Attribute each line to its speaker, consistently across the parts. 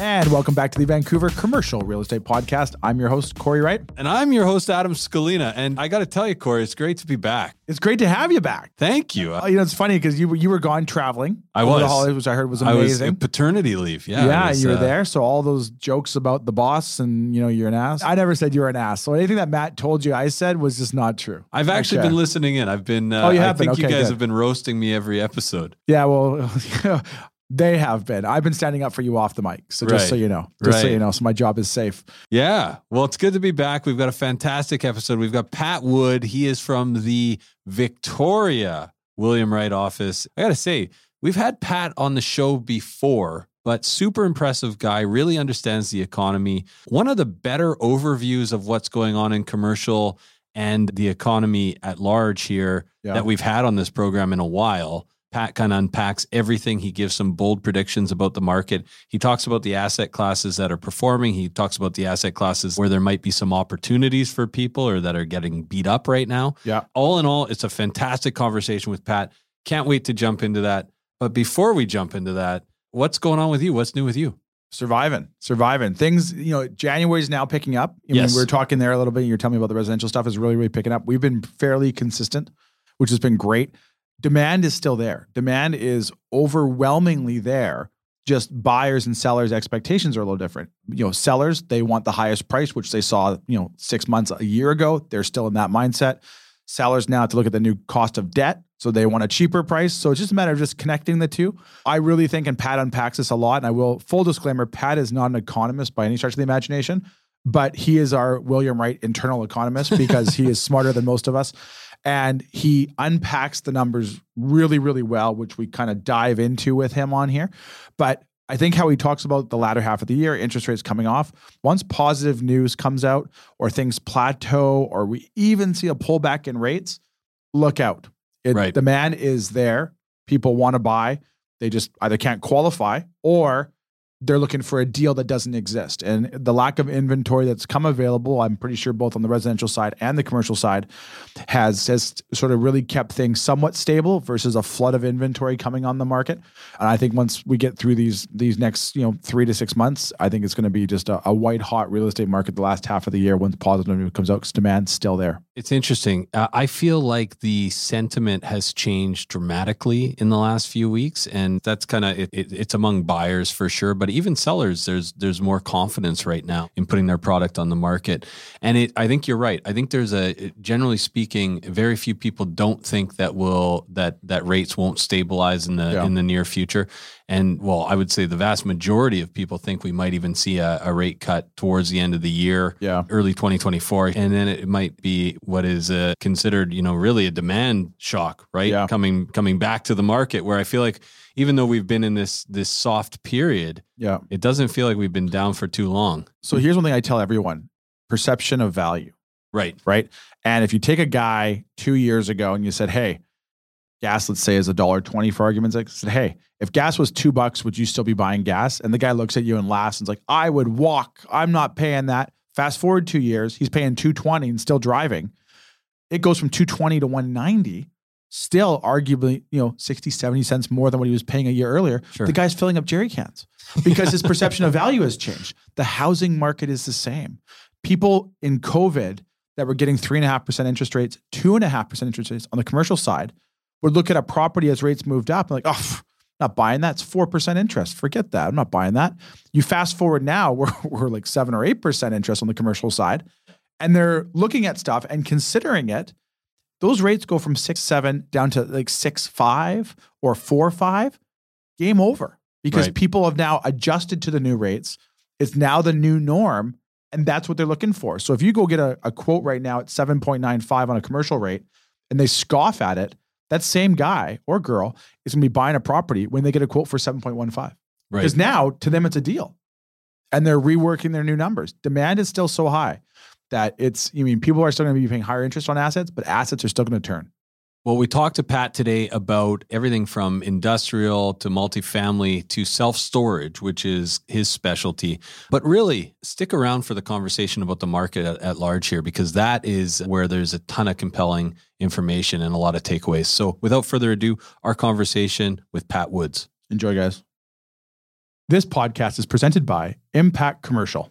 Speaker 1: And welcome back to the Vancouver Commercial Real Estate Podcast. I'm your host, Corey Wright.
Speaker 2: And I'm your host, Adam Scalina. And I got to tell you, Corey, it's great to be back.
Speaker 1: It's great to have you back.
Speaker 2: Thank you.
Speaker 1: Oh, you know, it's funny because you were you were gone traveling.
Speaker 2: I was.
Speaker 1: the holidays, which I heard was
Speaker 2: I was
Speaker 1: amazing.
Speaker 2: in paternity leave. Yeah.
Speaker 1: yeah,
Speaker 2: was,
Speaker 1: you were
Speaker 2: uh,
Speaker 1: there. So all those jokes about the boss and you know you're an ass. I never said you were an ass. So anything that Matt told you I said was just not true.
Speaker 2: I've actually
Speaker 1: Okay.
Speaker 2: been listening in. I've been, uh,
Speaker 1: Oh, you
Speaker 2: I
Speaker 1: have been?
Speaker 2: think you guys
Speaker 1: good.
Speaker 2: have been roasting me every episode.
Speaker 1: Yeah, well, they have been. I've been standing up for you off the mic. So just so you know, just so you know, so my job is safe.
Speaker 2: Yeah. Well, it's good to be back. We've got a fantastic episode. We've got Pat Wood. He is from the Victoria William Wright office. I got to say, we've had Pat on the show before, but super impressive guy, really understands the economy. One of the better overviews of what's going on in commercial and the economy at large here
Speaker 1: Yeah.
Speaker 2: that we've had on this program in a while. Pat kind of unpacks everything. He gives some bold predictions about the market. He talks about the asset classes that are performing. He talks about the asset classes where there might be some opportunities for people or that are getting beat up right now.
Speaker 1: Yeah.
Speaker 2: All in all, it's a fantastic conversation with Pat. Can't wait to jump into that. But before we jump into that, what's going on with you? What's new with you?
Speaker 1: Surviving, surviving. Things, you know, January is now picking up. I mean,
Speaker 2: Yes.
Speaker 1: we were talking there a little bit. You're telling me about the residential stuff is really, really picking up. We've been fairly consistent, which has been great. Demand is still there. Demand is overwhelmingly there. Just buyers and sellers' expectations are a little different. You know, sellers, they want the highest price, which they saw, you know, six months, a year ago. They're still in that mindset. Sellers now have to look at the new cost of debt. So they want a cheaper price. So it's just a matter of just connecting the two. I really think, and Pat unpacks this a lot, and I will, full disclaimer, Pat is not an economist by any stretch of the imagination, but he is our William Wright internal economist because he is smarter than most of us. And he unpacks the numbers really, really well, which we kind of dive into with him on here. But I think how he talks about the latter half of the year, interest rates coming off, once positive news comes out or things plateau or we even see a pullback in rates, look out. It,
Speaker 2: Right.
Speaker 1: Demand is there. People want to buy. They just either can't qualify or they're looking for a deal that doesn't exist. And the lack of inventory that's come available, I'm pretty sure both on the residential side and the commercial side, has has sort of really kept things somewhat stable versus a flood of inventory coming on the market. And I think once we get through these these next you know three to six months, I think it's going to be just a, a white hot real estate market the last half of the year once positive news comes out because demand's still there.
Speaker 2: It's interesting. Uh, I feel like the sentiment has changed dramatically in the last few weeks, and that's kind of it, it, it's among buyers for sure, but even sellers. There's there's more confidence right now in putting their product on the market, and it. I think you're right. I think there's a generally speaking, very few people don't think that will that that rates won't stabilize in the
Speaker 1: Yeah.
Speaker 2: in the near future. And well, I would say the vast majority of people think we might even see a, a rate cut towards the end of the year
Speaker 1: Yeah.
Speaker 2: early 2024 and then it might be what is uh, considered you know really a demand shock right
Speaker 1: Yeah.
Speaker 2: coming coming back to the market where i feel like even though we've been in this this soft period
Speaker 1: Yeah.
Speaker 2: it doesn't feel like we've been down for too long
Speaker 1: So here's one thing I tell everyone: perception of value.
Speaker 2: right
Speaker 1: right? And if you take a guy two years ago and you said, "Hey, gas, let's say, is a dollar twenty for argument's sake," said, "Hey, if gas was two bucks, would you still be buying gas?" And the guy looks at you and laughs and's like, "I would walk. I'm not paying that." Fast forward two years, he's paying two twenty and still driving. It goes from two twenty to one ninety. Still, arguably, you know, 60, 70 cents more than what he was paying a year earlier.
Speaker 2: Sure.
Speaker 1: The guy's filling up jerry cans because his perception of value has changed. The housing market is the same. People in COVID that were getting three and a half percent interest rates, two and a half percent interest rates on the commercial side would look at a property as rates moved up and like, oh, not buying that. It's four percent interest. Forget that. I'm not buying that. You fast forward now, we're, we're like seven or eight percent interest on the commercial side, and they're looking at stuff and considering it. Those rates go from six seven down to like six five or four five. Game over. because
Speaker 2: Right.
Speaker 1: people have now adjusted to the new rates. It's now the new norm, and that's what they're looking for. So if you go get a, a quote right now at 7.95 on a commercial rate and they scoff at it, that same guy or girl is going to be buying a property when they get a quote for 7.15.
Speaker 2: Right.
Speaker 1: Because now to them it's a deal. And they're reworking their new numbers. Demand is still so high that it's, I mean, people are still going to be paying higher interest on assets, but assets are still going to turn.
Speaker 2: Well, we talked to Pat today about everything from industrial to multifamily to self storage, which is his specialty. But really, stick around for the conversation about the market at, at large here, because that is where there's a ton of compelling information and a lot of takeaways. So, without further ado, our conversation with Pat Woods.
Speaker 1: Enjoy, guys. This podcast is presented by Impact Commercial.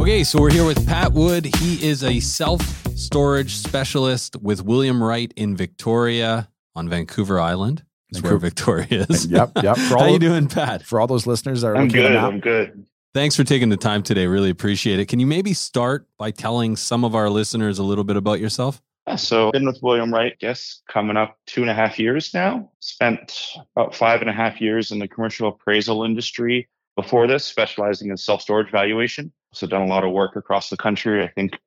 Speaker 2: Okay, so we're here with Pat Wood. He is a self storage specialist with William Wright in Victoria on Vancouver Island. That's where Victoria is.
Speaker 1: Yep, yep. For
Speaker 2: How
Speaker 1: all
Speaker 2: you
Speaker 1: of-
Speaker 2: doing, Pat?
Speaker 1: For all those listeners that are
Speaker 3: I'm good. I'm good.
Speaker 2: Thanks for taking the time today. Really appreciate it. Can you maybe start by telling some of our listeners a little bit about yourself?
Speaker 3: So been with William Wright, guess coming up two and a half years now. Spent about five and a half years in the commercial appraisal industry before this, specializing in self-storage valuation. So done a lot of work across the country. I think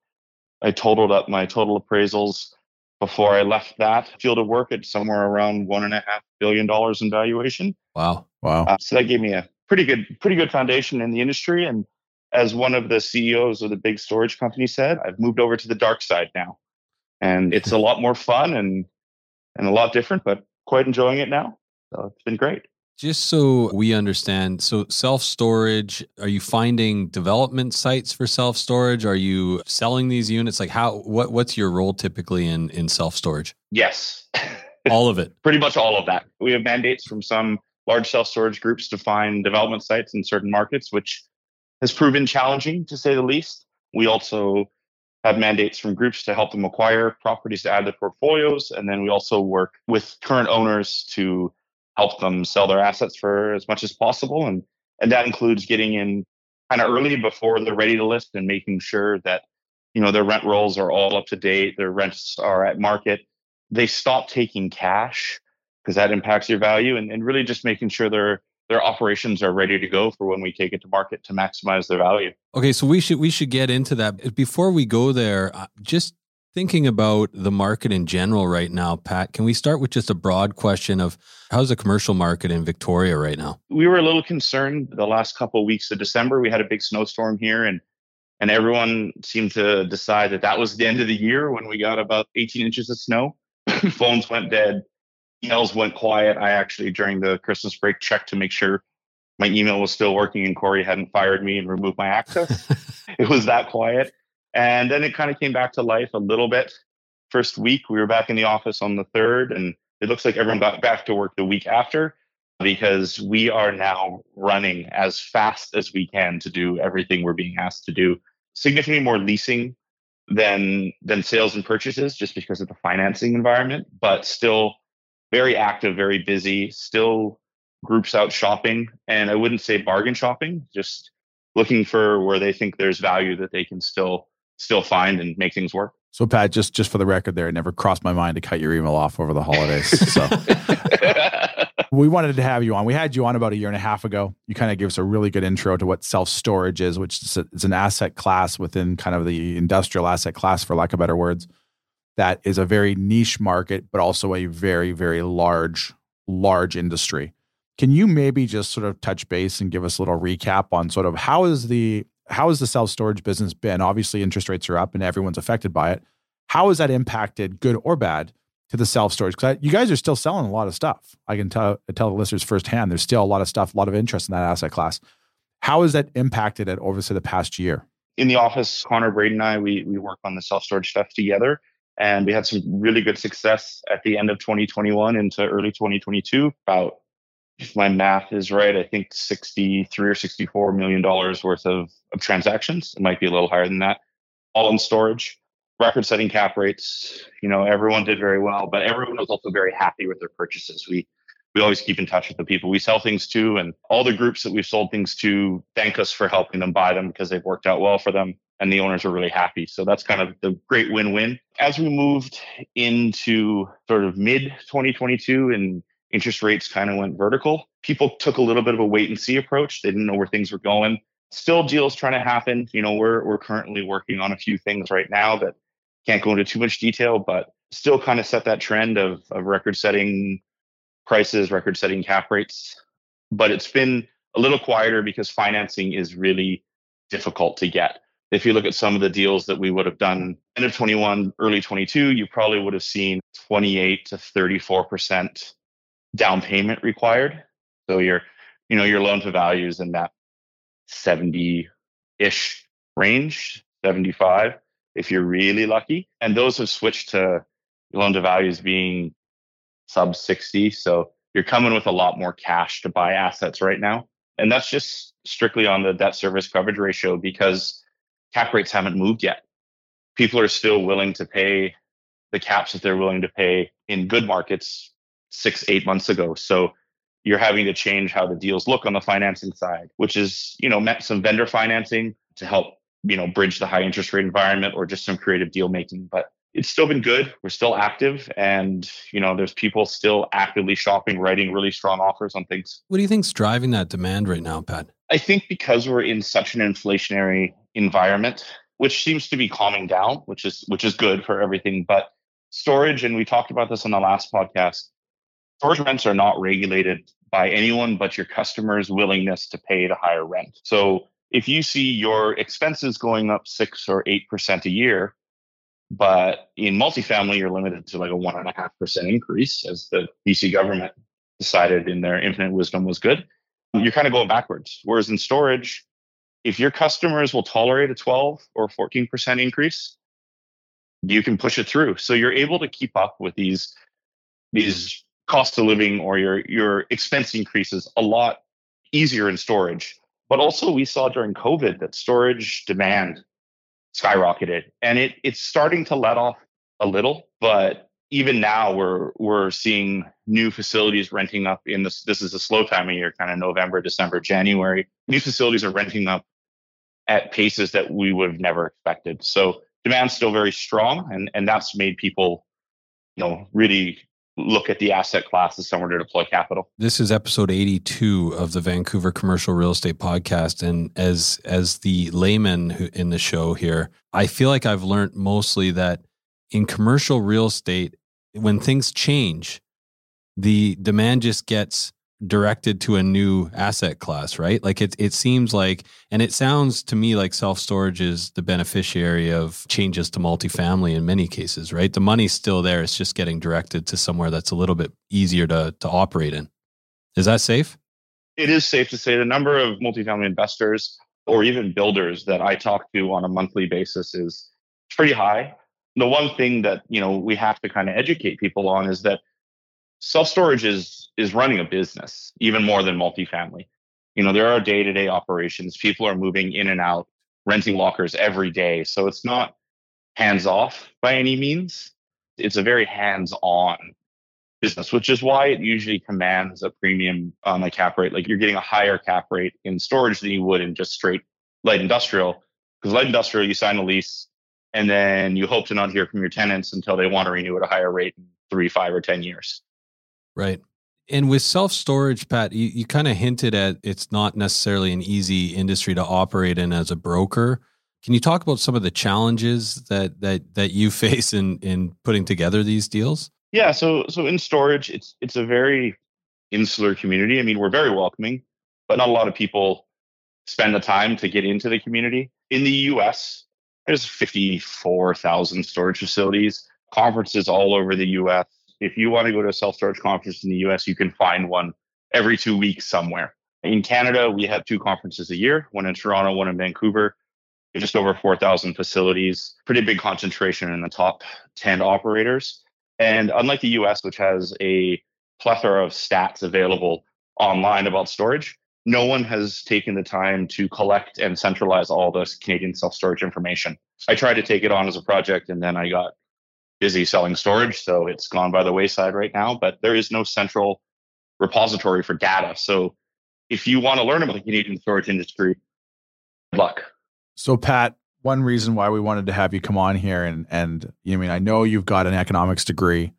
Speaker 3: I totaled up my total appraisals before I left that field of work at somewhere around one and a half billion dollars in valuation.
Speaker 2: Wow.
Speaker 1: wow.
Speaker 3: Uh, so that gave me a pretty good, pretty good foundation in the industry. And as one of the CEOs of the big storage company said, I've moved over to the dark side now, and it's a lot more fun and and a lot different, but quite enjoying it now. So it's been great.
Speaker 2: Just so we understand, so self storage, are you finding development sites for self storage? Are you selling these units? Like how what what's your role typically in in self storage?
Speaker 3: Yes,
Speaker 2: All of it.
Speaker 3: pretty much all of that. We have mandates from some large self storage groups to find development sites in certain markets, which has proven challenging to say the least. We also have mandates from groups to help them acquire properties to add to portfolios. And then we also work with current owners to help them sell their assets for as much as possible. And, and that includes getting in kind of early before they're ready to list and making sure that, you know, their rent rolls are all up to date, their rents are at market. They stop taking cash because that impacts your value and, and really just making sure their their operations are ready to go for when we take it to market to maximize their value.
Speaker 2: Okay, so we should we should get into that. Before we go there, uh, just thinking about the market in general right now, Pat, can we start with just a broad question of how's the commercial market in Victoria right now?
Speaker 3: We were a little concerned the last couple of weeks of December. We had a big snowstorm here and and everyone seemed to decide that that was the end of the year when we got about 18 inches of snow. Phones went dead, emails went quiet. I actually during the Christmas break checked to make sure my email was still working and Corey hadn't fired me and removed my access. it was that quiet. And then it kind of came back to life a little bit. First week, we were back in the office on the third, and it looks like everyone got back to work the week after because we are now running as fast as we can to do everything we're being asked to do. Significantly more leasing than than sales and purchases just because of the financing environment, but still very active, very busy, still groups out shopping. And I wouldn't say bargain shopping, just looking for where they think there's value that they can still still find and make things work.
Speaker 1: So Pat, just just for the record, there, it never crossed my mind to cut your email off over the holidays. So we wanted to have you on. We had you on about a year and a half ago. You kind of gave us a really good intro to what self storage is, which is, a, is an asset class within kind of the industrial asset class, for lack of better words. That is a very niche market, but also a very very large large industry. Can you maybe just sort of touch base and give us a little recap on sort of how is the how has the self storage business been? Obviously, interest rates are up and everyone's affected by it. How has that impacted, good or bad, to the self storage? Because you guys are still selling a lot of stuff. I can tell tell the listeners firsthand. There's still a lot of stuff, a lot of interest in that asset class. How has that impacted it over say the past year?
Speaker 3: in the office, Connor, Braden, and I, we we work on the self storage stuff together. And we had some really good success at the end of 2021 into early 2022. About, if my math is right, I think 63 or 64 million dollars worth of, of transactions. It might be a little higher than that. All in storage, record setting cap rates. You know, everyone did very well, but everyone was also very happy with their purchases. We we always keep in touch with the people we sell things to and all the groups that we've sold things to thank us for helping them buy them because they've worked out well for them and the owners are really happy. So that's kind of the great win-win. As we moved into sort of mid 2022 and interest rates kind of went vertical people took a little bit of a wait and see approach. They didn't know where things were going. Still deals trying to happen. You know we're we're currently working on a few things right now that can't go into too much detail but still kind of set that trend of, of record setting prices, record setting cap rates. But it's been a little quieter because financing is really difficult to get. If you look at some of the deals that we would have done end of 21, early 22, you probably would have seen 28 to 34% down payment required. So your, you know, your loan to values in that 70 ish range, 75 if you're really lucky. And those have switched to loan to values being sub 60. So you're coming with a lot more cash to buy assets right now. And that's just strictly on the debt service coverage ratio because cap rates haven't moved yet. People are still willing to pay the caps that they're willing to pay in good markets six, eight months ago. So you're having to change how the deals look on the financing side, which is, you know, meant some vendor financing to help, you know, bridge the high interest rate environment or just some creative deal making. But it's still been good. We're still active, and you know, there's people still actively shopping, writing really strong offers on things.
Speaker 2: What do you think's driving that demand right now, Pat?
Speaker 3: I think because we're in such an inflationary environment, which seems to be calming down, which is which is good for everything. But storage, and we talked about this on the last podcast, storage rents are not regulated by anyone but your customer's willingness to pay the higher rent. So if you see your expenses going up six or eight percent a year, but in multifamily, you're limited to like a one and a half percent increase, as the BC government decided in their infinite wisdom was good. You're kind of going backwards. Whereas in storage, if your customers will tolerate a 12 or 14% increase, you can push it through. So you're able to keep up with these these cost of living or your your expense increases a lot easier in storage. But also we saw during COVID that storage demand skyrocketed and it it's starting to let off a little but even now we're we're seeing new facilities renting up in this this is a slow time of year kind of november december january new facilities are renting up at paces that we would have never expected so demand's still very strong and and that's made people you know really look at the asset class as somewhere to deploy capital.
Speaker 2: This is episode 82 of the Vancouver Commercial Real Estate Podcast and as as the layman in the show here, I feel like I've learned mostly that in commercial real estate when things change, the demand just gets directed to a new asset class, right? Like it it seems like and it sounds to me like self-storage is the beneficiary of changes to multifamily in many cases, right? The money's still there, it's just getting directed to somewhere that's a little bit easier to to operate in. Is that safe?
Speaker 3: It is safe to say the number of multifamily investors or even builders that I talk to on a monthly basis is pretty high. The one thing that, you know, we have to kind of educate people on is that self storage is is running a business even more than multifamily. You know, there are day to day operations. People are moving in and out, renting lockers every day. So it's not hands off by any means. It's a very hands on business, which is why it usually commands a premium on the cap rate. Like you're getting a higher cap rate in storage than you would in just straight light industrial. Because light industrial, you sign a lease and then you hope to not hear from your tenants until they want to renew at a higher rate in three, five, or 10 years.
Speaker 2: Right. And with self storage, Pat, you, you kind of hinted at it's not necessarily an easy industry to operate in as a broker. Can you talk about some of the challenges that that that you face in in putting together these deals?
Speaker 3: Yeah, so so in storage, it's it's a very insular community. I mean, we're very welcoming, but not a lot of people spend the time to get into the community. In the US, there's 54,000 storage facilities, conferences all over the US if you want to go to a self storage conference in the US, you can find one every two weeks somewhere. In Canada, we have two conferences a year, one in Toronto, one in Vancouver. just over 4,000 facilities, pretty big concentration in the top 10 operators. And unlike the US, which has a plethora of stats available online about storage, no one has taken the time to collect and centralize all this Canadian self storage information. I tried to take it on as a project and then I got busy selling storage. So it's gone by the wayside right now, but there is no central repository for data. So if you want to learn about the Canadian storage industry, good luck.
Speaker 1: So, Pat, one reason why we wanted to have you come on here, and and you I mean, I know you've got an economics degree.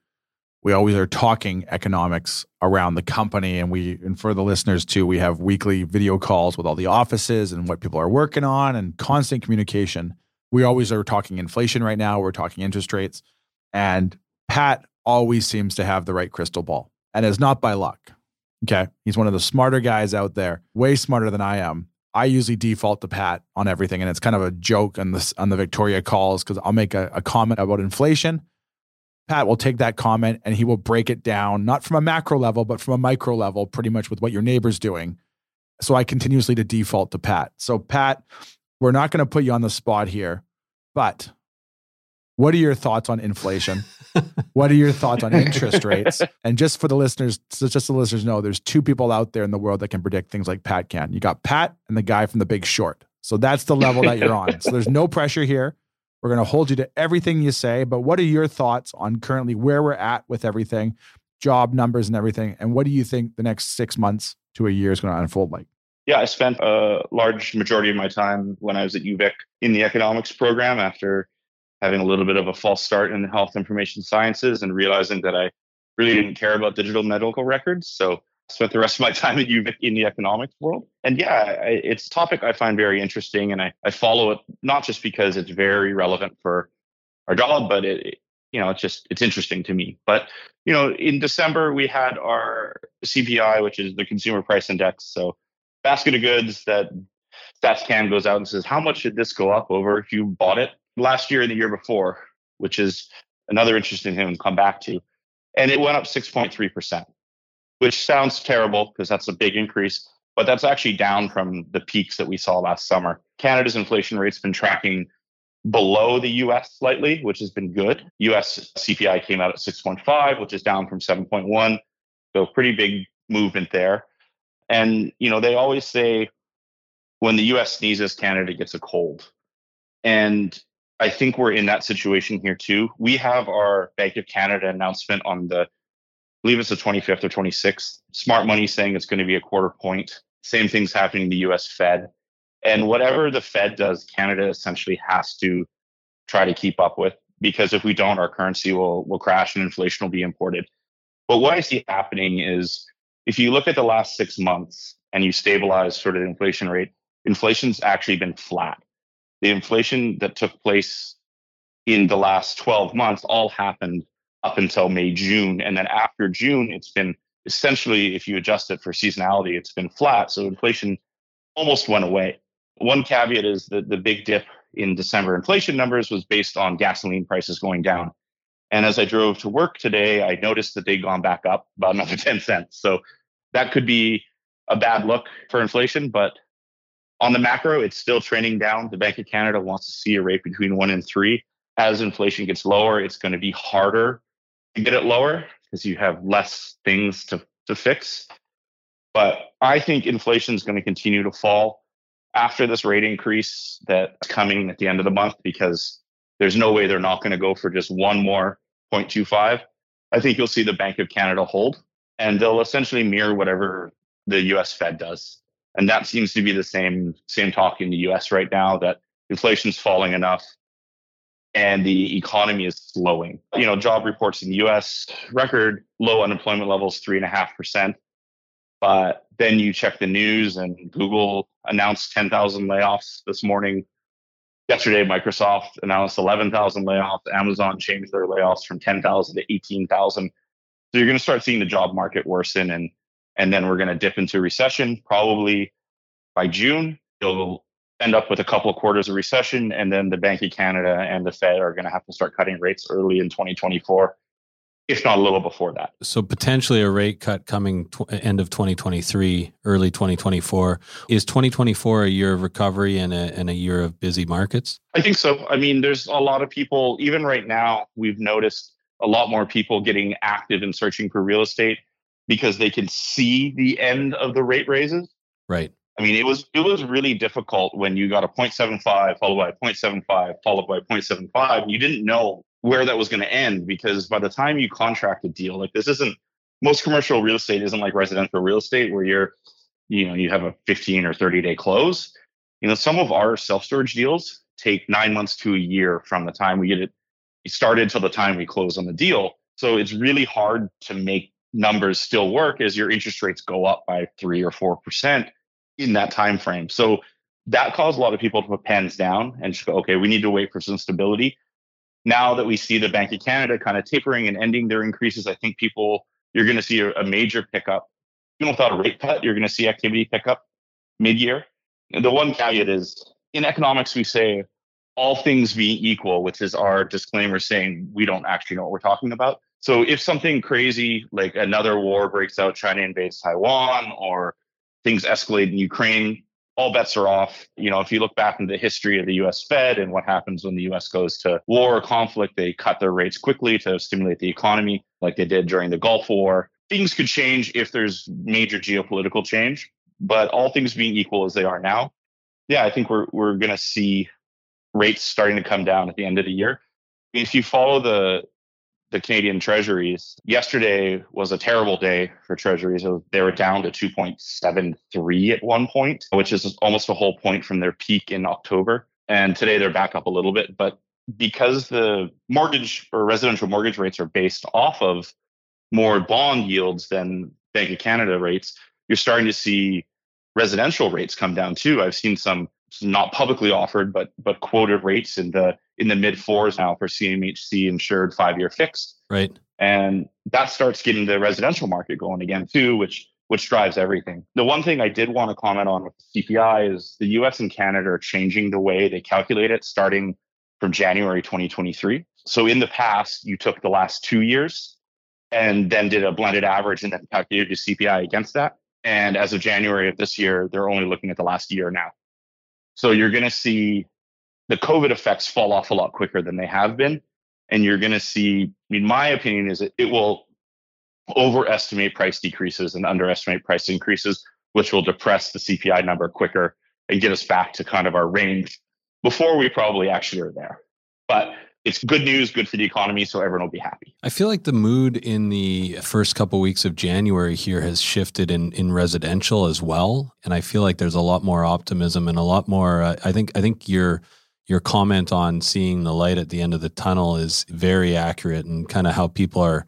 Speaker 1: We always are talking economics around the company, and we and for the listeners too, we have weekly video calls with all the offices and what people are working on, and constant communication. We always are talking inflation right now. We're talking interest rates, and Pat always seems to have the right crystal ball, and it's not by luck. Okay, he's one of the smarter guys out there, way smarter than I am I usually default to Pat on everything, and it's kind of a joke on the on the Victoria calls because I'll make a, a, comment about inflation. Pat will take that comment and he will break it down, not from a macro level, but from a micro level, pretty much with what your neighbor's doing. So I continuously to default to Pat. So Pat, we're not going to put you on the spot here, but what are your thoughts on inflation? what are your thoughts on interest rates? And just for the listeners, so just the listeners know, there's two people out there in the world that can predict things like Pat can. You got Pat and the guy from The Big Short. So that's the level that you're on. So there's no pressure here. We're going to hold you to everything you say. But what are your thoughts on currently where we're at with everything, job numbers and everything? And what do you think the next six months to a year is going to unfold like?
Speaker 3: Yeah, I spent a large majority of my time when I was at UVic in the economics program after having a little bit of a false start in health information sciences and realizing that I really didn't care about digital medical records. So I spent the rest of my time at UVic in the economics world. And yeah, I, it's a topic I find very interesting. And I, I follow it not just because it's very relevant for our job, but it, you know, it's just, it's interesting to me. But, you know, in December, we had our CPI, which is the consumer price index. So basket of goods that StatsCan goes out and says, how much should this go up over if you bought it last year and the year before, which is another interesting thing to come back to. And it went up 6.3%, which sounds terrible because that's a big increase, but that's actually down from the peaks that we saw last summer. Canada's inflation rate's been tracking below the US slightly, which has been good. US CPI came out at 6.5, which is down from 7.1. So pretty big movement there. And you know, they always say when the US sneezes, Canada gets a cold. And I think we're in that situation here too. We have our Bank of Canada announcement on the, I believe it's the 25th or 26th. Smart money saying it's going to be a quarter point. Same thing's happening in the US Fed. And whatever the Fed does, Canada essentially has to try to keep up with because if we don't, our currency will, will crash and inflation will be imported. But what I see happening is if you look at the last six months and you stabilize sort of the inflation rate, inflation's actually been flat the inflation that took place in the last 12 months all happened up until May, June. And then after June, it's been essentially, if you adjust it for seasonality, it's been flat. So inflation almost went away. One caveat is that the big dip in December inflation numbers was based on gasoline prices going down. And as I drove to work today, I noticed that they'd gone back up about another 10 cents. So that could be a bad look for inflation, but on the macro, it's still trending down. The Bank of Canada wants to see a rate between one and three. As inflation gets lower, it's going to be harder to get it lower because you have less things to, to fix. But I think inflation is going to continue to fall after this rate increase that's coming at the end of the month because there's no way they're not going to go for just one more 0.25. I think you'll see the Bank of Canada hold and they'll essentially mirror whatever the US Fed does. And that seems to be the same same talk in the US right now that inflation's falling enough and the economy is slowing. You know, job reports in the US, record low unemployment levels, three and a half percent. But then you check the news and Google announced 10,000 layoffs this morning. Yesterday, Microsoft announced 11,000 layoffs. Amazon changed their layoffs from 10,000 to 18,000. So you're going to start seeing the job market worsen and and then we're going to dip into recession probably by June. You'll end up with a couple of quarters of recession, and then the Bank of Canada and the Fed are going to have to start cutting rates early in 2024. if not a little before that.
Speaker 2: So potentially a rate cut coming end of 2023, early 2024. Is 2024 a year of recovery and a, and a year of busy markets?
Speaker 3: I think so. I mean, there's a lot of people, even right now, we've noticed a lot more people getting active and searching for real estate because they can see the end of the rate raises.
Speaker 2: Right.
Speaker 3: I mean, it was it was really difficult when you got a 0.75 followed by a 0.75 followed by a 0.75. You didn't know where that was going to end because by the time you contract a deal, like this isn't most commercial real estate isn't like residential real estate where you're, you know, you have a 15 or 30 day close. You know, some of our self storage deals take nine months to a year from the time we get it started till the time we close on the deal. So it's really hard to make numbers still work as your interest rates go up by three or four percent in that time frame. So that caused a lot of people to put pens down and just go, okay, we need to wait for some stability. Now that we see the Bank of Canada kind of tapering and ending their increases, I think people you're going to see a, a major pickup. Even without a rate cut, you're going to see activity pick up mid-year. The one caveat is in economics, we say all things being equal, which is our disclaimer saying we don't actually know what we're talking about. So if something crazy like another war breaks out, China invades Taiwan, or things escalate in Ukraine, all bets are off. You know, if you look back into the history of the US Fed and what happens when the US goes to war or conflict, they cut their rates quickly to stimulate the economy, like they did during the Gulf War. Things could change if there's major geopolitical change, but all things being equal as they are now, yeah, I think we're we're gonna see rates starting to come down at the end of the year. If you follow the the Canadian treasuries. Yesterday was a terrible day for treasuries. They were down to 2.73 at one point, which is almost a whole point from their peak in October. And today they're back up a little bit. But because the mortgage or residential mortgage rates are based off of more bond yields than Bank of Canada rates, you're starting to see residential rates come down too. I've seen some not publicly offered, but but quoted rates in the in the mid fours now for CMHC insured five year fixed.
Speaker 2: Right.
Speaker 3: And that starts getting the residential market going again too, which which drives everything. The one thing I did want to comment on with CPI is the US and Canada are changing the way they calculate it starting from January 2023. So in the past, you took the last two years and then did a blended average and then calculated your CPI against that. And as of January of this year, they're only looking at the last year now. So you're going to see the COVID effects fall off a lot quicker than they have been. And you're going to see, I mean, my opinion is it, it will overestimate price decreases and underestimate price increases, which will depress the CPI number quicker and get us back to kind of our range before we probably actually are there. But it's good news, good for the economy, so everyone will be happy.
Speaker 2: I feel like the mood in the first couple of weeks of January here has shifted in in residential as well, and I feel like there's a lot more optimism and a lot more. Uh, I think I think your your comment on seeing the light at the end of the tunnel is very accurate and kind of how people are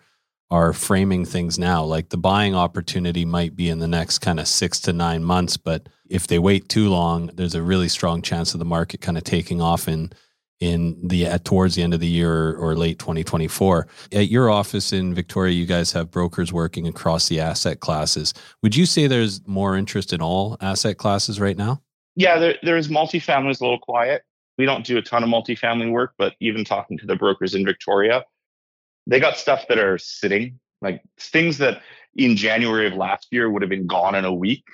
Speaker 2: are framing things now. Like the buying opportunity might be in the next kind of six to nine months, but if they wait too long, there's a really strong chance of the market kind of taking off in in the at, towards the end of the year or, or late 2024. At your office in Victoria, you guys have brokers working across the asset classes. Would you say there's more interest in all asset classes right now?
Speaker 3: Yeah, there, there's multifamily is a little quiet. We don't do a ton of multifamily work, but even talking to the brokers in Victoria, they got stuff that are sitting, like things that in January of last year would have been gone in a week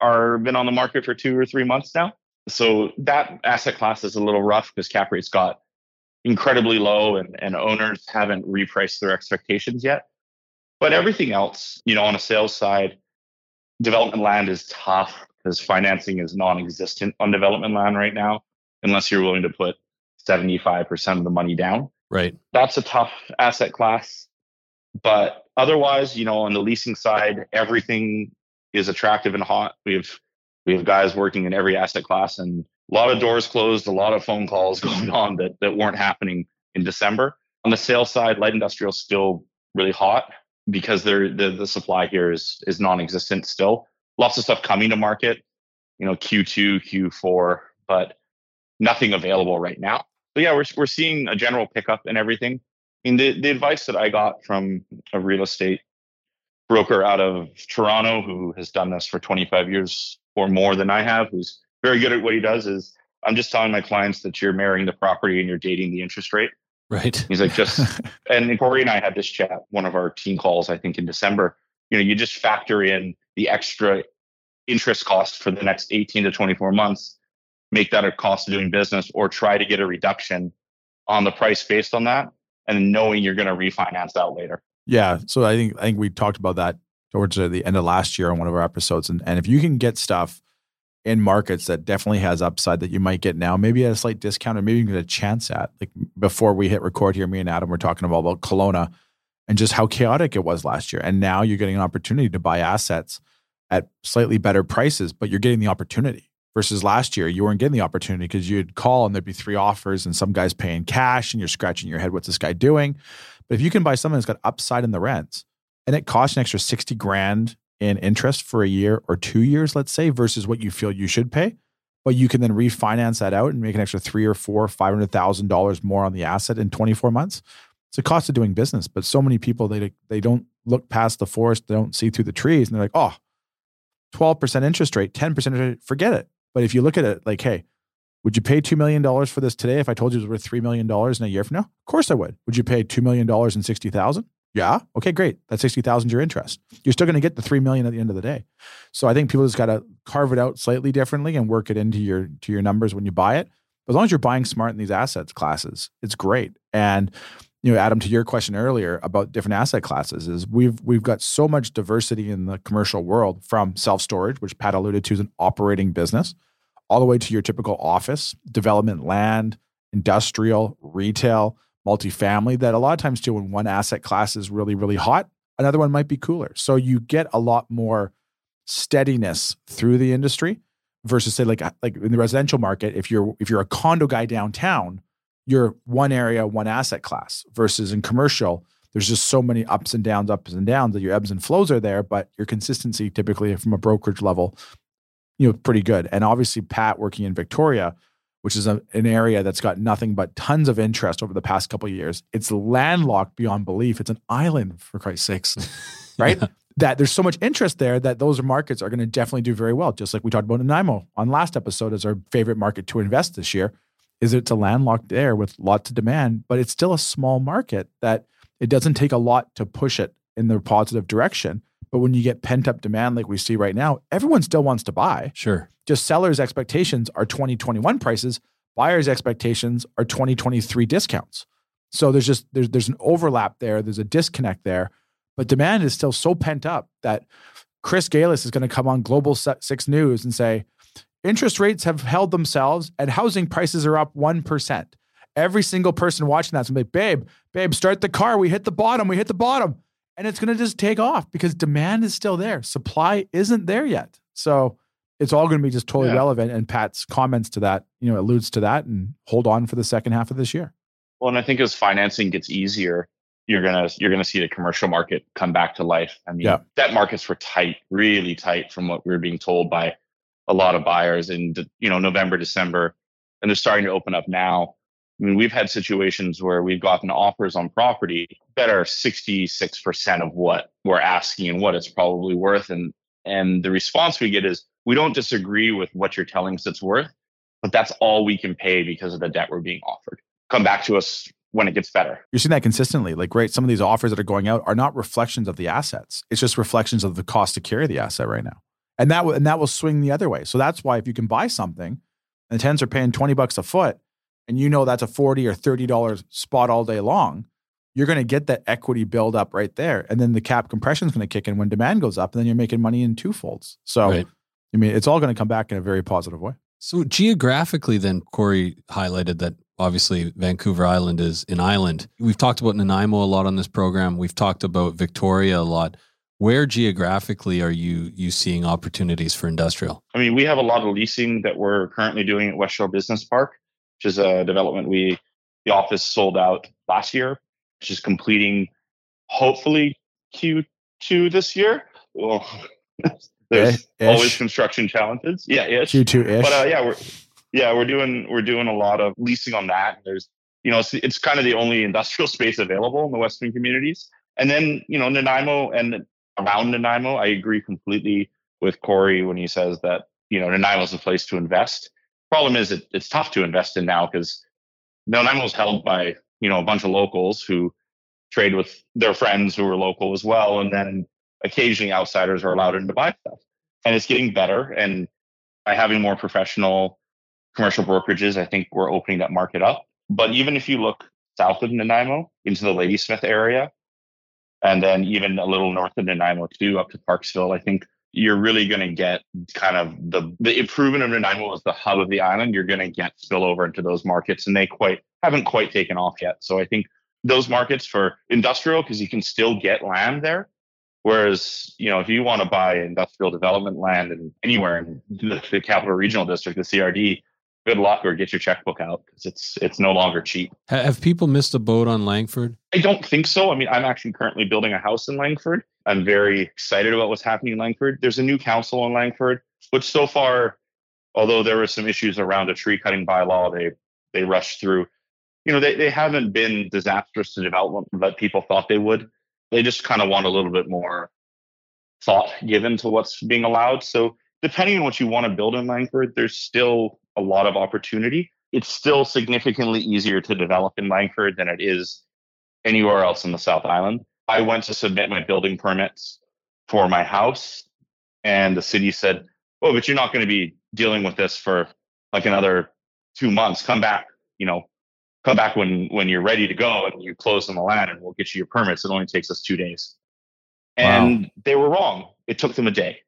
Speaker 3: are been on the market for two or three months now. So that asset class is a little rough because cap rates got incredibly low and, and owners haven't repriced their expectations yet. But everything else, you know, on a sales side, development land is tough because financing is non-existent on development land right now, unless you're willing to put 75% of the money down.
Speaker 2: Right.
Speaker 3: That's a tough asset class. But otherwise, you know, on the leasing side, everything is attractive and hot. We have we have guys working in every asset class and a lot of doors closed, a lot of phone calls going on that, that weren't happening in December. On the sales side, light industrial is still really hot because the, the supply here is, is non-existent still. Lots of stuff coming to market, you know, Q2, Q4, but nothing available right now. So yeah, we're, we're seeing a general pickup in everything. I mean, the, the advice that I got from a real estate broker out of Toronto who has done this for 25 years or more than I have, who's very good at what he does, is I'm just telling my clients that you're marrying the property and you're dating the interest rate.
Speaker 2: Right.
Speaker 3: He's like, just, and Corey and I had this chat, one of our team calls, I think in December. You know, you just factor in the extra interest cost for the next 18 to 24 months, make that a cost of doing business, or try to get a reduction on the price based on that, and knowing you're going to refinance that later.
Speaker 1: Yeah. So I think I think we talked about that towards the end of last year on one of our episodes. And and if you can get stuff in markets that definitely has upside that you might get now, maybe at a slight discount or maybe can get a chance at. Like before we hit record here, me and Adam were talking about, about Kelowna and just how chaotic it was last year. And now you're getting an opportunity to buy assets at slightly better prices, but you're getting the opportunity. Versus last year, you weren't getting the opportunity because you'd call and there'd be three offers and some guy's paying cash and you're scratching your head, what's this guy doing? But if you can buy something that's got upside in the rents and it costs an extra 60 grand in interest for a year or two years, let's say, versus what you feel you should pay, but you can then refinance that out and make an extra three or four, five hundred thousand dollars more on the asset in 24 months. It's a cost of doing business. But so many people they they don't look past the forest, they don't see through the trees, and they're like, oh, 12% interest rate, 10% forget it. But if you look at it like, hey, would you pay $2 million for this today if I told you it was worth $3 million in a year from now? Of course I would. Would you pay $2 million and 60000 Yeah. Okay, great. That 60000 is your interest. You're still going to get the 3 million at the end of the day. So I think people just got to carve it out slightly differently and work it into your to your numbers when you buy it. But as long as you're buying smart in these assets classes, it's great. And you know, Adam, to your question earlier about different asset classes, is we've we've got so much diversity in the commercial world from self storage, which Pat alluded to, is an operating business, all the way to your typical office, development, land, industrial, retail, multifamily. That a lot of times too, when one asset class is really really hot, another one might be cooler. So you get a lot more steadiness through the industry versus say like like in the residential market, if you're if you're a condo guy downtown you're one area, one asset class versus in commercial, there's just so many ups and downs, ups and downs that your ebbs and flows are there, but your consistency typically from a brokerage level, you know, pretty good. And obviously, Pat working in Victoria, which is a, an area that's got nothing but tons of interest over the past couple of years. It's landlocked beyond belief. It's an island, for Christ's sakes, right? yeah. That there's so much interest there that those markets are going to definitely do very well. Just like we talked about Nanaimo on last episode as our favorite market to invest this year is it's a landlocked area with lots of demand, but it's still a small market that it doesn't take a lot to push it in the positive direction. But when you get pent up demand like we see right now, everyone still wants to buy.
Speaker 2: Sure.
Speaker 1: Just sellers' expectations are 2021 prices, buyers' expectations are 2023 discounts. So there's just there's there's an overlap there, there's a disconnect there, but demand is still so pent up that Chris Gailus is going to come on Global Six News and say, interest rates have held themselves and housing prices are up 1%. Every single person watching that's gonna be, babe, babe, start the car. We hit the bottom. We hit the bottom. And it's gonna just take off because demand is still there. Supply isn't there yet. So it's all gonna be just totally yeah. relevant. And Pat's comments to that, you know, alludes to that and hold on for the second half of this year.
Speaker 3: Well, and I think as financing gets easier, you're gonna you're gonna see the commercial market come back to life. I mean, yeah. debt markets were tight, really tight from what we were being told by a lot of buyers in you know November, December, and they're starting to open up now. I mean, we've had situations where we've gotten offers on property that are 66% of what we're asking and what it's probably worth. And and the response we get is we don't disagree with what you're telling us it's worth, but that's all we can pay because of the debt we're being offered. Come back to us when it gets better.
Speaker 1: You're seeing that consistently. Like, great, some of these offers that are going out are not reflections of the assets. It's just reflections of the cost to carry the asset right now and that will and that will swing the other way. So that's why if you can buy something, and the tenants are paying twenty bucks a foot, and you know that's a forty or thirty dollars spot all day long, you're going to get that equity build up right there, and then the cap compression is going to kick in when demand goes up, and then you're making money in two folds. So, right. I mean, it's all going to come back in a very positive way.
Speaker 2: So geographically, then Corey highlighted that obviously Vancouver Island is an island. We've talked about Nanaimo a lot on this program. We've talked about Victoria a lot where geographically are you you seeing opportunities for industrial?
Speaker 3: I mean, we have a lot of leasing that we're currently doing at West Shore Business Park, which is a development we the office sold out last year, which is completing hopefully Q2 this year. Well, there's ish. always construction challenges. Yeah, ish.
Speaker 1: Q2 ish.
Speaker 3: But uh, yeah, we're yeah we're doing we're doing a lot of leasing on that. There's you know it's, it's kind of the only industrial space available in the Western communities. And then you know Nanaimo and around Nanaimo. I agree completely with Corey when he says that you know Nanaimo is a place to invest. Problem is, it, it's tough to invest in now because Nanaimo is held by you know, a bunch of locals who trade with their friends who are local as well. And then occasionally outsiders are allowed in to buy stuff. And it's getting better. And by having more professional commercial brokerages, I think we're opening that market up. But even if you look south of Nanaimo into the Ladysmith area, and then even a little north of Nanaimo oh too, up to Parksville, I think you're really going to get kind of the the improvement of Nanaimo oh as the hub of the island. You're going to get spillover into those markets, and they quite haven't quite taken off yet. So I think those markets for industrial because you can still get land there. Whereas, you know, if you want to buy industrial development land in anywhere in the, the capital regional district, the CRD, good luck or get your checkbook out because it's it's no longer cheap.
Speaker 2: Have people missed a boat on Langford?
Speaker 3: I don't think so. I mean, I'm actually currently building a house in Langford. I'm very excited about what's happening in Langford. There's a new council in Langford, which so far, although there were some issues around a tree cutting bylaw, they they rushed through. You know, they, they haven't been disastrous to development that people thought they would. They just kind of want a little bit more thought given to what's being allowed. So depending on what you want to build in Langford, there's still a lot of opportunity. It's still significantly easier to develop in Langford than it is anywhere else in the South Island. I went to submit my building permits for my house, and the city said, "Oh, but you're not going to be dealing with this for like another two months. Come back, you know, come back when when you're ready to go and you close on the land, and we'll get you your permits. It only takes us two days." And wow. they were wrong. It took them a day.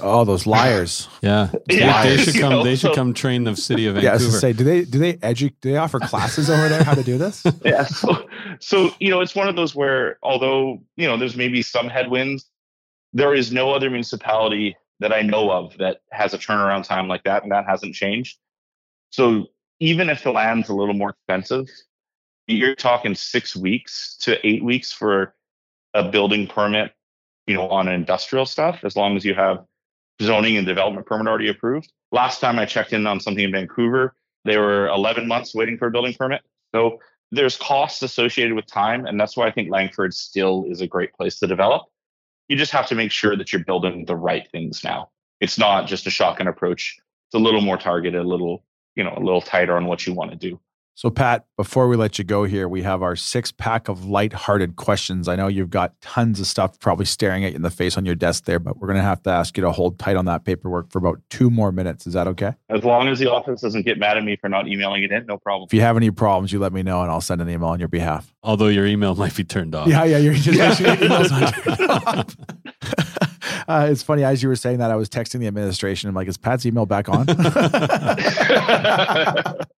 Speaker 1: Oh, those liars!
Speaker 2: Yeah,
Speaker 3: yeah.
Speaker 2: They, should come. They should come train the city of Vancouver.
Speaker 1: Yeah, say, do they do they edu- Do they offer classes over there how to do this?
Speaker 3: yeah. So, so you know, it's one of those where although you know there's maybe some headwinds, there is no other municipality that I know of that has a turnaround time like that, and that hasn't changed. So even if the land's a little more expensive, you're talking six weeks to eight weeks for a building permit you know, on industrial stuff, as long as you have zoning and development permit already approved. Last time I checked in on something in Vancouver, they were 11 months waiting for a building permit. So there's costs associated with time. And that's why I think Langford still is a great place to develop. You just have to make sure that you're building the right things now. It's not just a shotgun approach. It's a little more targeted, a little, you know, a little tighter on what you want to do.
Speaker 1: So, Pat, before we let you go here, we have our six pack of light-hearted questions. I know you've got tons of stuff probably staring at you in the face on your desk there, but we're going to have to ask you to hold tight on that paperwork for about two more minutes. Is that okay?
Speaker 3: As long as the office doesn't get mad at me for not emailing it in, no problem.
Speaker 1: If you have any problems, you let me know and I'll send an email on your behalf.
Speaker 2: Although your email might be turned off.
Speaker 1: Yeah, yeah, you're just your emails turned off. Uh, it's funny as you were saying that I was texting the administration. I'm like, is Pat's email back on?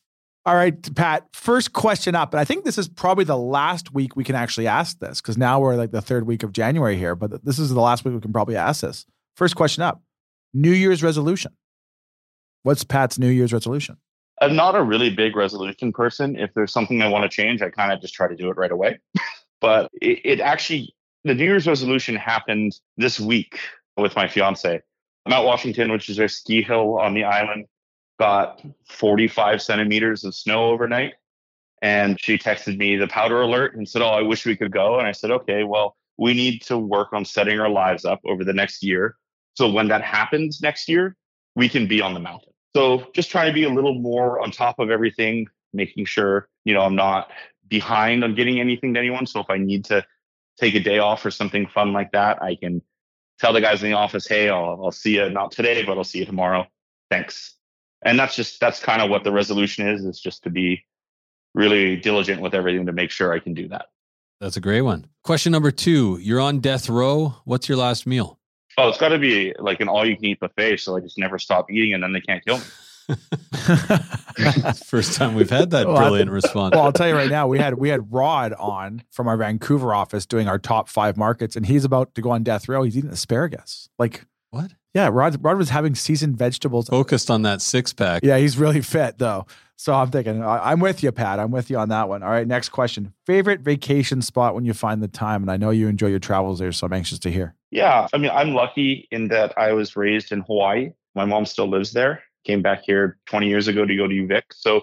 Speaker 1: All right, Pat, first question up. And I think this is probably the last week we can actually ask this because now we're like the third week of January here, but this is the last week we can probably ask this. First question up New Year's resolution. What's Pat's New Year's resolution?
Speaker 3: I'm not a really big resolution person. If there's something I want to change, I kind of just try to do it right away. but it, it actually, the New Year's resolution happened this week with my fiance. I'm at Washington, which is a ski hill on the island got 45 centimeters of snow overnight. And she texted me the powder alert and said, Oh, I wish we could go. And I said, Okay, well, we need to work on setting our lives up over the next year. So when that happens next year, we can be on the mountain. So just trying to be a little more on top of everything, making sure, you know, I'm not behind on getting anything to anyone. So if I need to take a day off or something fun like that, I can tell the guys in the office, hey, I'll, I'll see you not today, but I'll see you tomorrow. Thanks and that's just that's kind of what the resolution is is just to be really diligent with everything to make sure i can do that
Speaker 2: that's a great one question number two you're on death row what's your last meal
Speaker 3: oh it's got to be like an all you can eat buffet so i just never stop eating and then they can't kill me
Speaker 2: First time we've had that brilliant well, response.
Speaker 1: Well, I'll tell you right now, we had we had Rod on from our Vancouver office doing our top five markets, and he's about to go on death row. He's eating asparagus. Like
Speaker 2: what?
Speaker 1: Yeah, Rod, Rod was having seasoned vegetables.
Speaker 2: Focused on that six pack.
Speaker 1: Yeah, he's really fit though. So I'm thinking, I- I'm with you, Pat. I'm with you on that one. All right, next question. Favorite vacation spot when you find the time? And I know you enjoy your travels there, so I'm anxious to hear.
Speaker 3: Yeah, I mean, I'm lucky in that I was raised in Hawaii. My mom still lives there. Came back here 20 years ago to go to UVic. So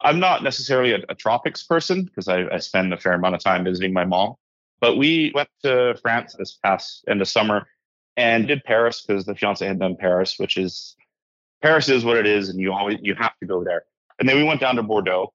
Speaker 3: I'm not necessarily a, a tropics person because I, I spend a fair amount of time visiting my mom. But we went to France this past end of summer and did Paris because the fiance had done Paris, which is Paris is what it is, and you always you have to go there. And then we went down to Bordeaux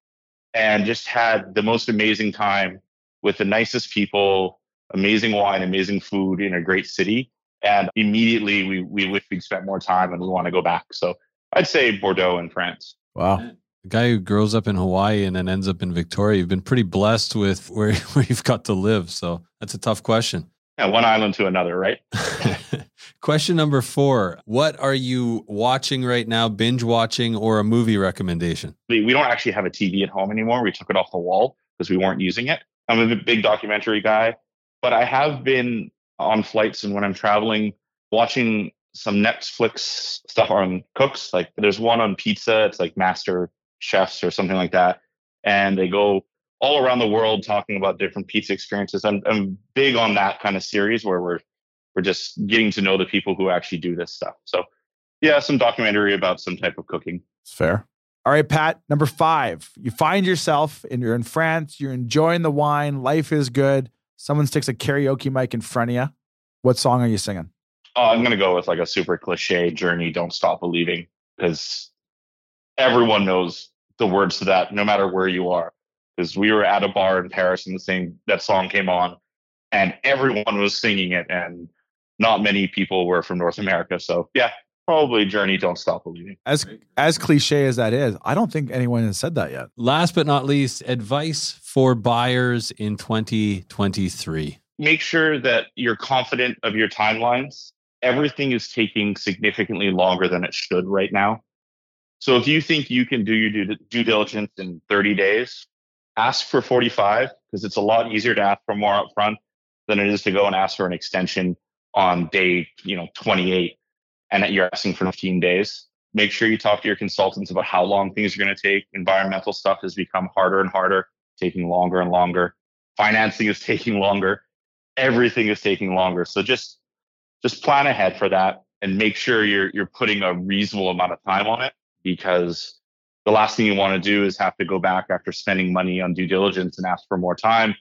Speaker 3: and just had the most amazing time with the nicest people, amazing wine, amazing food in a great city. And immediately we we wish we'd spent more time and we want to go back. So I'd say Bordeaux in France.
Speaker 1: Wow.
Speaker 2: A guy who grows up in Hawaii and then ends up in Victoria, you've been pretty blessed with where, where you've got to live. So that's a tough question.
Speaker 3: Yeah, one island to another, right?
Speaker 2: question number four What are you watching right now, binge watching, or a movie recommendation?
Speaker 3: We we don't actually have a TV at home anymore. We took it off the wall because we weren't using it. I'm a big documentary guy, but I have been on flights and when I'm traveling, watching some Netflix stuff on cooks. Like there's one on pizza. It's like Master Chefs or something like that, and they go all around the world talking about different pizza experiences. I'm I'm big on that kind of series where we're we're just getting to know the people who actually do this stuff. So yeah, some documentary about some type of cooking.
Speaker 1: It's fair. All right, Pat, number five. You find yourself and you're in France, you're enjoying the wine, life is good. Someone sticks a karaoke mic in front of you. What song are you singing?
Speaker 3: Oh, I'm gonna go with like a super cliche journey, don't stop believing, because everyone knows the words to that, no matter where you are. Because we were at a bar in Paris and the same that song came on, and everyone was singing it, and not many people were from North America. So yeah, probably Journey, Don't Stop Believing.
Speaker 1: As as cliche as that is, I don't think anyone has said that yet.
Speaker 2: Last but not least, advice for buyers in 2023.
Speaker 3: Make sure that you're confident of your timelines. Everything is taking significantly longer than it should right now. So if you think you can do your due, due diligence in 30 days, ask for 45 because it's a lot easier to ask for more upfront than it is to go and ask for an extension on day, you know, 28 and that you're asking for 15 days. Make sure you talk to your consultants about how long things are going to take. Environmental stuff has become harder and harder, taking longer and longer. Financing is taking longer. Everything is taking longer. So just just plan ahead for that and make sure you're you're putting a reasonable amount of time on it because the last thing you want to do is have to go back after spending money on due diligence and ask for more time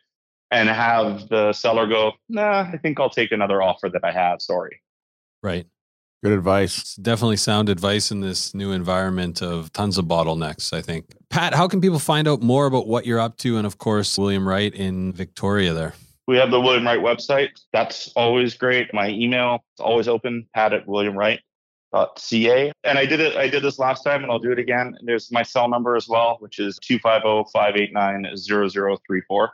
Speaker 3: and have the seller go, nah, I think I'll take another offer that I have. Sorry.
Speaker 2: Right.
Speaker 1: Good advice.
Speaker 2: It's definitely sound advice in this new environment of tons of bottlenecks, I think. Pat, how can people find out more about what you're up to? And of course, William Wright in Victoria there.
Speaker 3: We have the William Wright website. That's always great. My email is always open, pat at Uh, williamwright.ca. And I did it, I did this last time and I'll do it again. There's my cell number as well, which is 250-589-0034.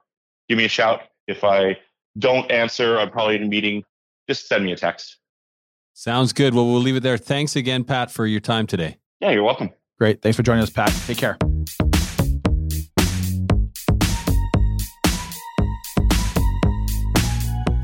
Speaker 3: Give me a shout. If I don't answer, I'm probably in a meeting. Just send me a text.
Speaker 2: Sounds good. Well, we'll leave it there. Thanks again, Pat, for your time today.
Speaker 3: Yeah, you're welcome.
Speaker 1: Great. Thanks for joining us, Pat. Take care.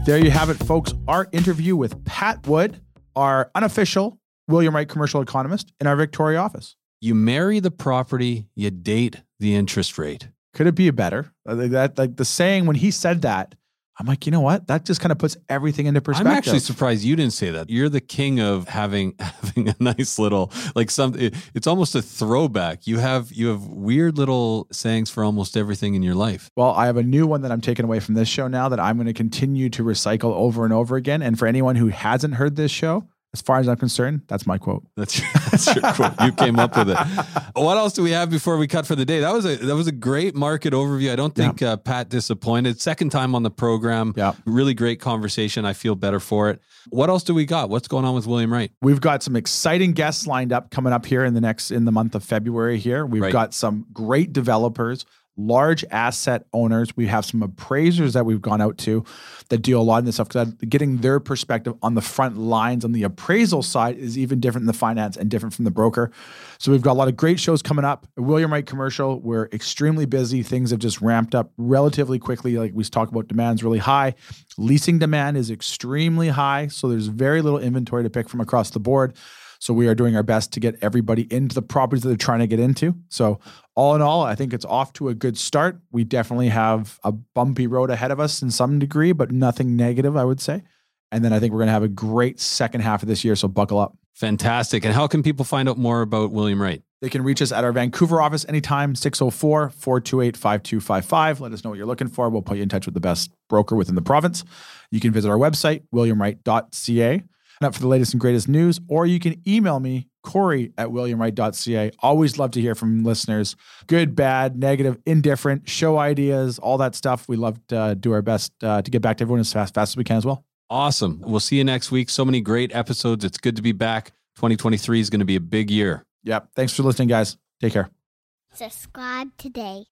Speaker 1: There you have it, folks. Our interview with Pat Wood, our unofficial William Wright commercial economist in our Victoria office.
Speaker 2: You marry the property, you date the interest rate.
Speaker 1: Could it be better? Uh, like that, like the saying when he said that, I'm like, you know what? That just kind of puts everything into perspective.
Speaker 2: I'm actually surprised you didn't say that. You're the king of having having a nice little like something. It's almost a throwback. You have you have weird little sayings for almost everything in your life.
Speaker 1: Well, I have a new one that I'm taking away from this show now that I'm going to continue to recycle over and over again. And for anyone who hasn't heard this show, as far as I'm concerned, that's my quote.
Speaker 2: That's, that's your quote. You came up with it. What else do we have before we cut for the day? That was a that was a great market overview. I don't think uh, Pat disappointed. Second time on the program.
Speaker 1: Yeah.
Speaker 2: Really great conversation. I feel better for it. What else do we got? What's going on with William Wright?
Speaker 1: We've got some exciting guests lined up coming up here in the next in the month of February here. We've
Speaker 2: Right.
Speaker 1: got some great developers large asset owners. We have some appraisers that we've gone out to that deal a lot in this stuff because getting their perspective on the front lines on the appraisal side is even different than the finance and different from the broker. So we've got a lot of great shows coming up. William Wright Commercial, we're extremely busy. Things have just ramped up relatively quickly. Like we talk about, demand's really high. Leasing demand is extremely high. So there's very little inventory to pick from across the board. So we are doing our best to get everybody into the properties that they're trying to get into. So all in all, I think it's off to a good start. We definitely have a bumpy road ahead of us in some degree, but nothing negative, I would say. And then I think we're going to have a great second half of this year. So buckle up.
Speaker 2: Fantastic. And how can people find out more about William Wright?
Speaker 1: They can reach us at our Vancouver office anytime, 604 428 5255. Let us know what you're looking for. We'll put you in touch with the best broker within the province. You can visit our website, williamwright.ca up for the latest and greatest news, or you can email me, Corey at williamwright.ca. Always love to hear from listeners. Good, bad, negative, indifferent, show ideas, all that stuff. We love to uh, do our best uh, to get back to everyone as fast, fast as we can as well.
Speaker 2: Awesome. We'll see you next week. So many great episodes. It's good to be back. 2023 is going to be a big year.
Speaker 1: Yep. Thanks for listening, guys. Take care.
Speaker 4: Subscribe today.